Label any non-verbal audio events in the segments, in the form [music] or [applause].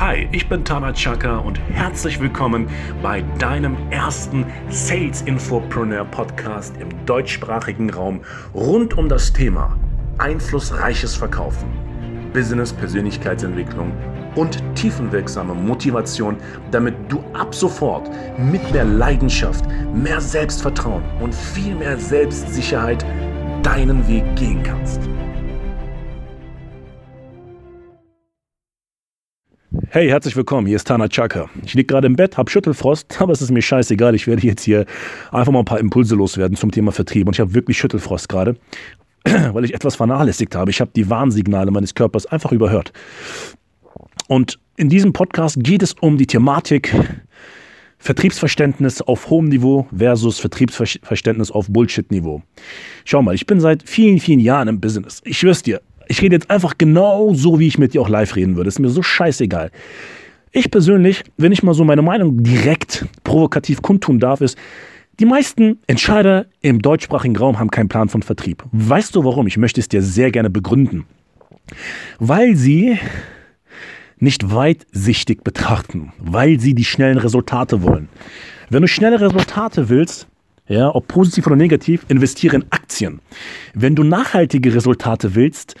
Hi, ich bin Tana Chaka und herzlich willkommen bei deinem ersten Sales Infopreneur Podcast im deutschsprachigen Raum rund um das Thema einflussreiches Verkaufen, Business, Persönlichkeitsentwicklung und tiefenwirksame Motivation, damit du ab sofort mit mehr Leidenschaft, mehr Selbstvertrauen und viel mehr Selbstsicherheit deinen Weg gehen kannst. Hey, herzlich willkommen. Hier ist Tana Chaka. Ich liege gerade im Bett, habe Schüttelfrost, [laughs] aber es ist mir scheißegal. Ich werde jetzt hier einfach mal ein paar Impulse loswerden zum Thema Vertrieb. Und ich habe wirklich Schüttelfrost gerade, [clears throat] weil ich etwas vernachlässigt habe. Ich habe die Warnsignale meines Körpers einfach überhört. Und in diesem Podcast geht es um die Thematik Vertriebsverständnis auf hohem Niveau versus Vertriebsverständnis auf Bullshit-Niveau. Schau mal, ich bin seit vielen, vielen Jahren im Business. Ich schwör's dir, ich rede jetzt einfach genau so, wie ich mit dir auch live reden würde. Ist mir so scheißegal. Ich persönlich, wenn ich mal so meine Meinung direkt provokativ kundtun darf, ist, die meisten Entscheider im deutschsprachigen Raum haben keinen Plan von Vertrieb. Weißt du warum? Ich möchte es dir sehr gerne begründen. Weil sie nicht weitsichtig betrachten, weil sie die schnellen Resultate wollen. Wenn du schnelle Resultate willst, ja, ob positiv oder negativ, investiere in Aktien. Wenn du nachhaltige Resultate willst,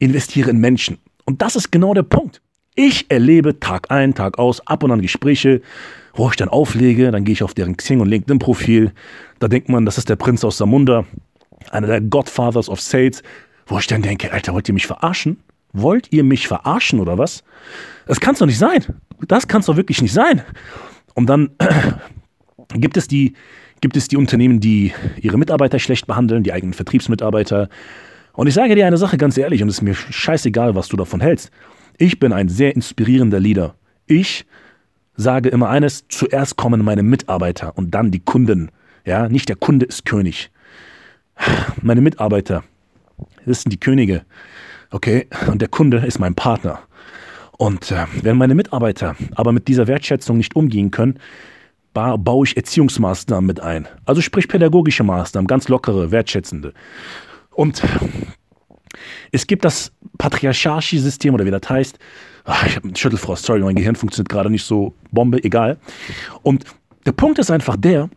investiere in Menschen. Und das ist genau der Punkt. Ich erlebe Tag ein, Tag aus, ab und an Gespräche, wo ich dann auflege, dann gehe ich auf deren Xing und LinkedIn-Profil. Da denkt man, das ist der Prinz aus Samunda, einer der Godfathers of Sales, wo ich dann denke, Alter, wollt ihr mich verarschen? Wollt ihr mich verarschen oder was? Das kann es doch nicht sein. Das kann es doch wirklich nicht sein. Und dann [clears throat] gibt es die, gibt es die Unternehmen, die ihre Mitarbeiter schlecht behandeln, die eigenen Vertriebsmitarbeiter, und ich sage dir eine Sache ganz ehrlich, und es ist mir scheißegal, was du davon hältst. Ich bin ein sehr inspirierender Leader. Ich sage immer eines, zuerst kommen meine Mitarbeiter und dann die Kunden. Ja, nicht der Kunde ist König. Meine Mitarbeiter, das sind die Könige. Okay, und der Kunde ist mein Partner. Und äh, wenn meine Mitarbeiter aber mit dieser Wertschätzung nicht umgehen können, ba baue ich Erziehungsmaßnahmen mit ein. Also sprich pädagogische Maßnahmen, ganz lockere, wertschätzende. Und es gibt das Patriarchatsystem oder wie das heißt. Ach, ich habe einen Schüttelfrost, sorry, mein Gehirn funktioniert gerade nicht so Bombe, egal. Und der Punkt ist einfach der,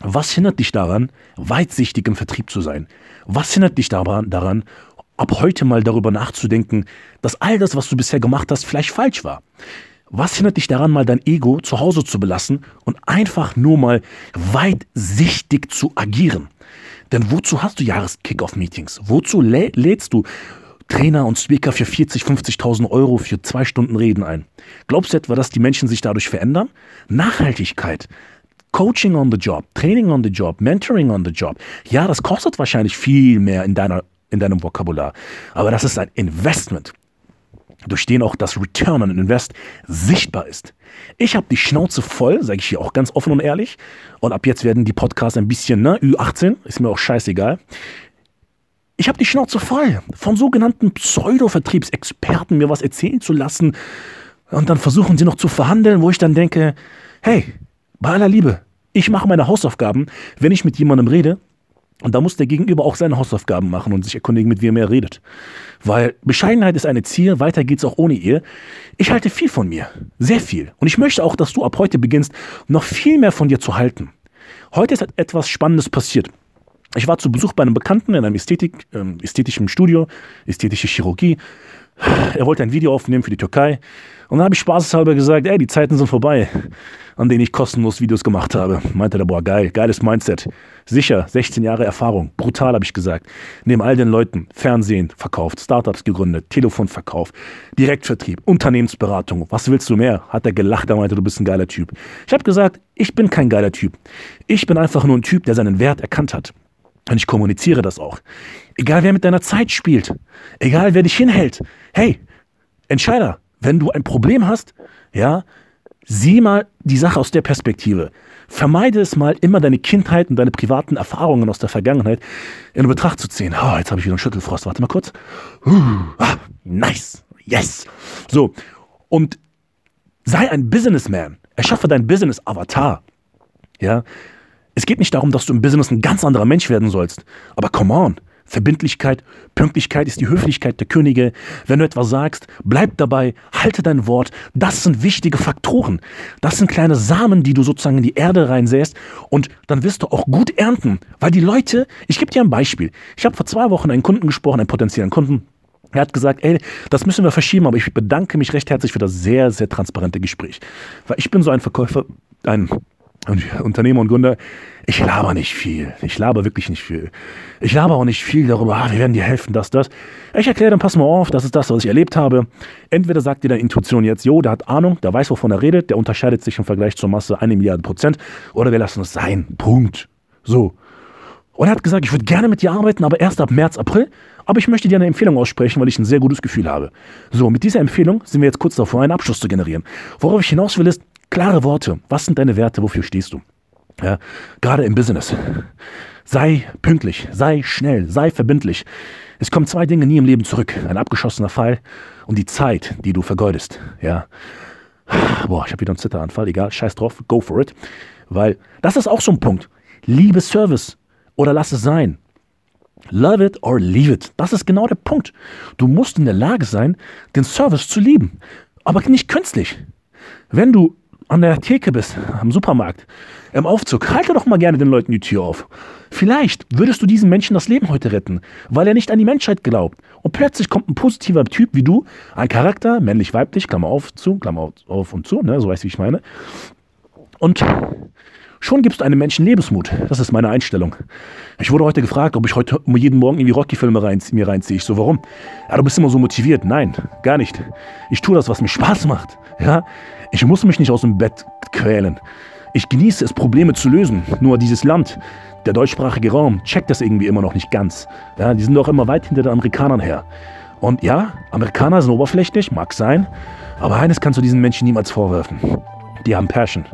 was hindert dich daran, weitsichtig im Vertrieb zu sein? Was hindert dich daran, ab heute mal darüber nachzudenken, dass all das, was du bisher gemacht hast, vielleicht falsch war? Was hindert dich daran, mal dein Ego zu Hause zu belassen und einfach nur mal weitsichtig zu agieren? Denn wozu hast du Jahres-Kickoff-Meetings? Wozu lä lädst du Trainer und Speaker für 40, 50.000 Euro für zwei Stunden Reden ein? Glaubst du etwa, dass die Menschen sich dadurch verändern? Nachhaltigkeit. Coaching on the job, Training on the job, Mentoring on the job. Ja, das kostet wahrscheinlich viel mehr in, deiner, in deinem Vokabular. Aber das ist ein Investment durch den auch das Return on Invest sichtbar ist. Ich habe die Schnauze voll, sage ich hier auch ganz offen und ehrlich. Und ab jetzt werden die Podcasts ein bisschen, ne, Ü18, ist mir auch scheißegal. Ich habe die Schnauze voll, von sogenannten Pseudo-Vertriebsexperten mir was erzählen zu lassen. Und dann versuchen sie noch zu verhandeln, wo ich dann denke, hey, bei aller Liebe, ich mache meine Hausaufgaben, wenn ich mit jemandem rede, und da muss der Gegenüber auch seine Hausaufgaben machen und sich erkundigen, mit wem er redet. Weil Bescheidenheit ist eine Ziel, weiter geht's auch ohne ihr. Ich halte viel von mir. Sehr viel. Und ich möchte auch, dass du ab heute beginnst, noch viel mehr von dir zu halten. Heute ist etwas Spannendes passiert. Ich war zu Besuch bei einem Bekannten in einem Ästhetik, äh, ästhetischen Studio, ästhetische Chirurgie. Er wollte ein Video aufnehmen für die Türkei. Und dann habe ich spaßeshalber gesagt, ey, die Zeiten sind vorbei, an denen ich kostenlos Videos gemacht habe. Meinte der, boah, geil, geiles Mindset. Sicher, 16 Jahre Erfahrung, brutal habe ich gesagt. Neben all den Leuten, Fernsehen verkauft, Startups gegründet, Telefonverkauf, Direktvertrieb, Unternehmensberatung. Was willst du mehr? Hat er gelacht, er meinte, du bist ein geiler Typ. Ich habe gesagt, ich bin kein geiler Typ. Ich bin einfach nur ein Typ, der seinen Wert erkannt hat. Und ich kommuniziere das auch. Egal wer mit deiner Zeit spielt, egal wer dich hinhält. Hey, Entscheider, wenn du ein Problem hast, ja, sieh mal die Sache aus der Perspektive. Vermeide es mal, immer deine Kindheit und deine privaten Erfahrungen aus der Vergangenheit in Betracht zu ziehen. Oh, jetzt habe ich wieder einen Schüttelfrost. Warte mal kurz. Uh, ah, nice. Yes. So. Und sei ein Businessman. Erschaffe dein Business-Avatar. Ja. Es geht nicht darum, dass du im Business ein ganz anderer Mensch werden sollst. Aber come on. Verbindlichkeit, Pünktlichkeit ist die Höflichkeit der Könige. Wenn du etwas sagst, bleib dabei, halte dein Wort. Das sind wichtige Faktoren. Das sind kleine Samen, die du sozusagen in die Erde reinsäst und dann wirst du auch gut ernten. Weil die Leute, ich gebe dir ein Beispiel. Ich habe vor zwei Wochen einen Kunden gesprochen, einen potenziellen Kunden. Er hat gesagt, ey, das müssen wir verschieben, aber ich bedanke mich recht herzlich für das sehr, sehr transparente Gespräch. Weil ich bin so ein Verkäufer, ein Unternehmer und Gründer, ich laber nicht viel. Ich laber wirklich nicht viel. Ich laber auch nicht viel darüber, ah, wir werden dir helfen, das, das. Ich erkläre dann, pass mal auf, das ist das, was ich erlebt habe. Entweder sagt dir deine Intuition jetzt, jo, der hat Ahnung, der weiß, wovon er redet, der unterscheidet sich im Vergleich zur Masse eine Milliarde Prozent, oder wir lassen es sein. Punkt. So. Und er hat gesagt, ich würde gerne mit dir arbeiten, aber erst ab März, April. Aber ich möchte dir eine Empfehlung aussprechen, weil ich ein sehr gutes Gefühl habe. So, mit dieser Empfehlung sind wir jetzt kurz davor, einen Abschluss zu generieren. Worauf ich hinaus will, ist klare Worte. Was sind deine Werte? Wofür stehst du? Ja, gerade im Business. Sei pünktlich, sei schnell, sei verbindlich. Es kommen zwei Dinge nie im Leben zurück. Ein abgeschossener Fall und die Zeit, die du vergeudest. Ja. Boah, ich habe wieder einen Zitteranfall. Egal, scheiß drauf, go for it. Weil das ist auch so ein Punkt. Liebe Service oder lass es sein. Love it or leave it. Das ist genau der Punkt. Du musst in der Lage sein, den Service zu lieben. Aber nicht künstlich. Wenn du an der Theke bist, am Supermarkt, im Aufzug, halte doch mal gerne den Leuten die Tür auf. Vielleicht würdest du diesen Menschen das Leben heute retten, weil er nicht an die Menschheit glaubt. Und plötzlich kommt ein positiver Typ wie du, ein Charakter, männlich-weiblich, Klammer auf, zu, Klammer auf und zu, ne, so weißt du, wie ich meine. Und Schon gibst du einem Menschen Lebensmut. Das ist meine Einstellung. Ich wurde heute gefragt, ob ich heute jeden Morgen irgendwie Rocky-Filme rein, mir reinziehe. Ich so, warum? Ja, du bist immer so motiviert. Nein, gar nicht. Ich tue das, was mir Spaß macht. Ja? Ich muss mich nicht aus dem Bett quälen. Ich genieße es, Probleme zu lösen. Nur dieses Land, der deutschsprachige Raum, checkt das irgendwie immer noch nicht ganz. Ja, die sind doch immer weit hinter den Amerikanern her. Und ja, Amerikaner sind oberflächlich, mag sein, aber eines kannst du diesen Menschen niemals vorwerfen. Die haben Passion.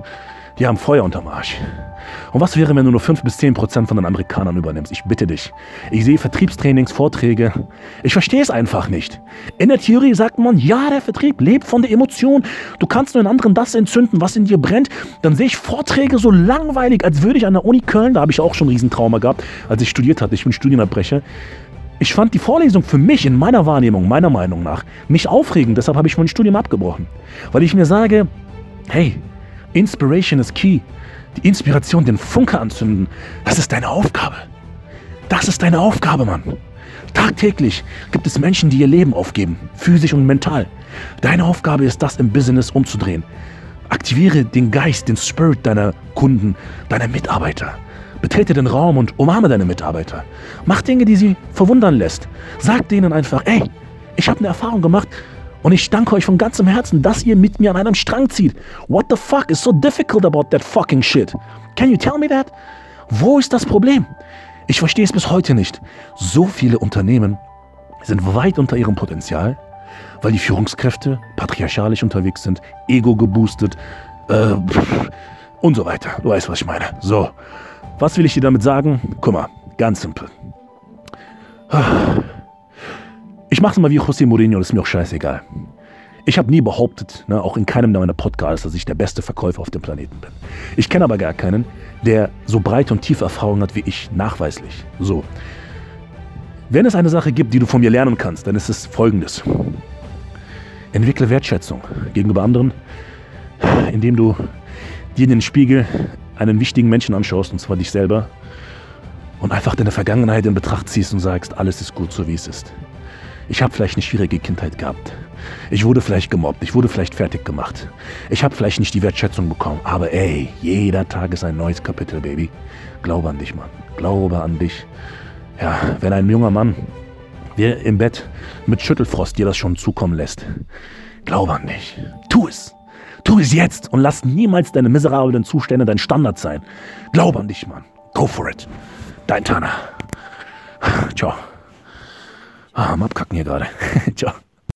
Die haben Feuer unterm Arsch. Und was wäre, wenn du nur 5 bis 10 Prozent von den Amerikanern übernimmst? Ich bitte dich. Ich sehe Vertriebstrainings, Vorträge. Ich verstehe es einfach nicht. In der Theorie sagt man, ja, der Vertrieb lebt von der Emotion. Du kannst nur in anderen das entzünden, was in dir brennt. Dann sehe ich Vorträge so langweilig, als würde ich an der Uni Köln, da habe ich auch schon ein Riesentrauma gehabt, als ich studiert hatte. Ich bin Studienabbrecher. Ich fand die Vorlesung für mich in meiner Wahrnehmung, meiner Meinung nach, nicht aufregend. Deshalb habe ich mein Studium abgebrochen. Weil ich mir sage, hey, Inspiration is key. Die Inspiration, den Funke anzünden, das ist deine Aufgabe. Das ist deine Aufgabe, Mann. Tagtäglich gibt es Menschen, die ihr Leben aufgeben, physisch und mental. Deine Aufgabe ist, das im Business umzudrehen. Aktiviere den Geist, den Spirit deiner Kunden, deiner Mitarbeiter. Betrete den Raum und umarme deine Mitarbeiter. Mach Dinge, die sie verwundern lässt. Sag denen einfach, ey, ich habe eine Erfahrung gemacht, und ich danke euch von ganzem Herzen, dass ihr mit mir an einem Strang zieht. What the fuck is so difficult about that fucking shit? Can you tell me that? Wo ist das Problem? Ich verstehe es bis heute nicht. So viele Unternehmen sind weit unter ihrem Potenzial, weil die Führungskräfte patriarchalisch unterwegs sind, ego geboostet äh, und so weiter. Du weißt, was ich meine. So, was will ich dir damit sagen? Guck mal, ganz simpel. Ich mache es mal wie José Mourinho, das ist mir auch scheißegal. Ich habe nie behauptet, ne, auch in keinem meiner Podcasts, dass ich der beste Verkäufer auf dem Planeten bin. Ich kenne aber gar keinen, der so breite und tiefe Erfahrungen hat wie ich, nachweislich. So. Wenn es eine Sache gibt, die du von mir lernen kannst, dann ist es folgendes. Entwickle Wertschätzung gegenüber anderen, indem du dir in den Spiegel einen wichtigen Menschen anschaust, und zwar dich selber, und einfach deine Vergangenheit in Betracht ziehst und sagst, alles ist gut so, wie es ist. Ich habe vielleicht eine schwierige Kindheit gehabt. Ich wurde vielleicht gemobbt, ich wurde vielleicht fertig gemacht. Ich habe vielleicht nicht die Wertschätzung bekommen. Aber ey, jeder Tag ist ein neues Kapitel, Baby. Glaube an dich, Mann. Glaube an dich. Ja, wenn ein junger Mann dir im Bett mit Schüttelfrost dir das schon zukommen lässt, glaube an dich. Tu es. Tu es jetzt und lass niemals deine miserablen Zustände dein Standard sein. Glaube an dich, Mann. Go for it. Dein Tana. Ciao. Ah, am Abkacken hier gerade. Ciao.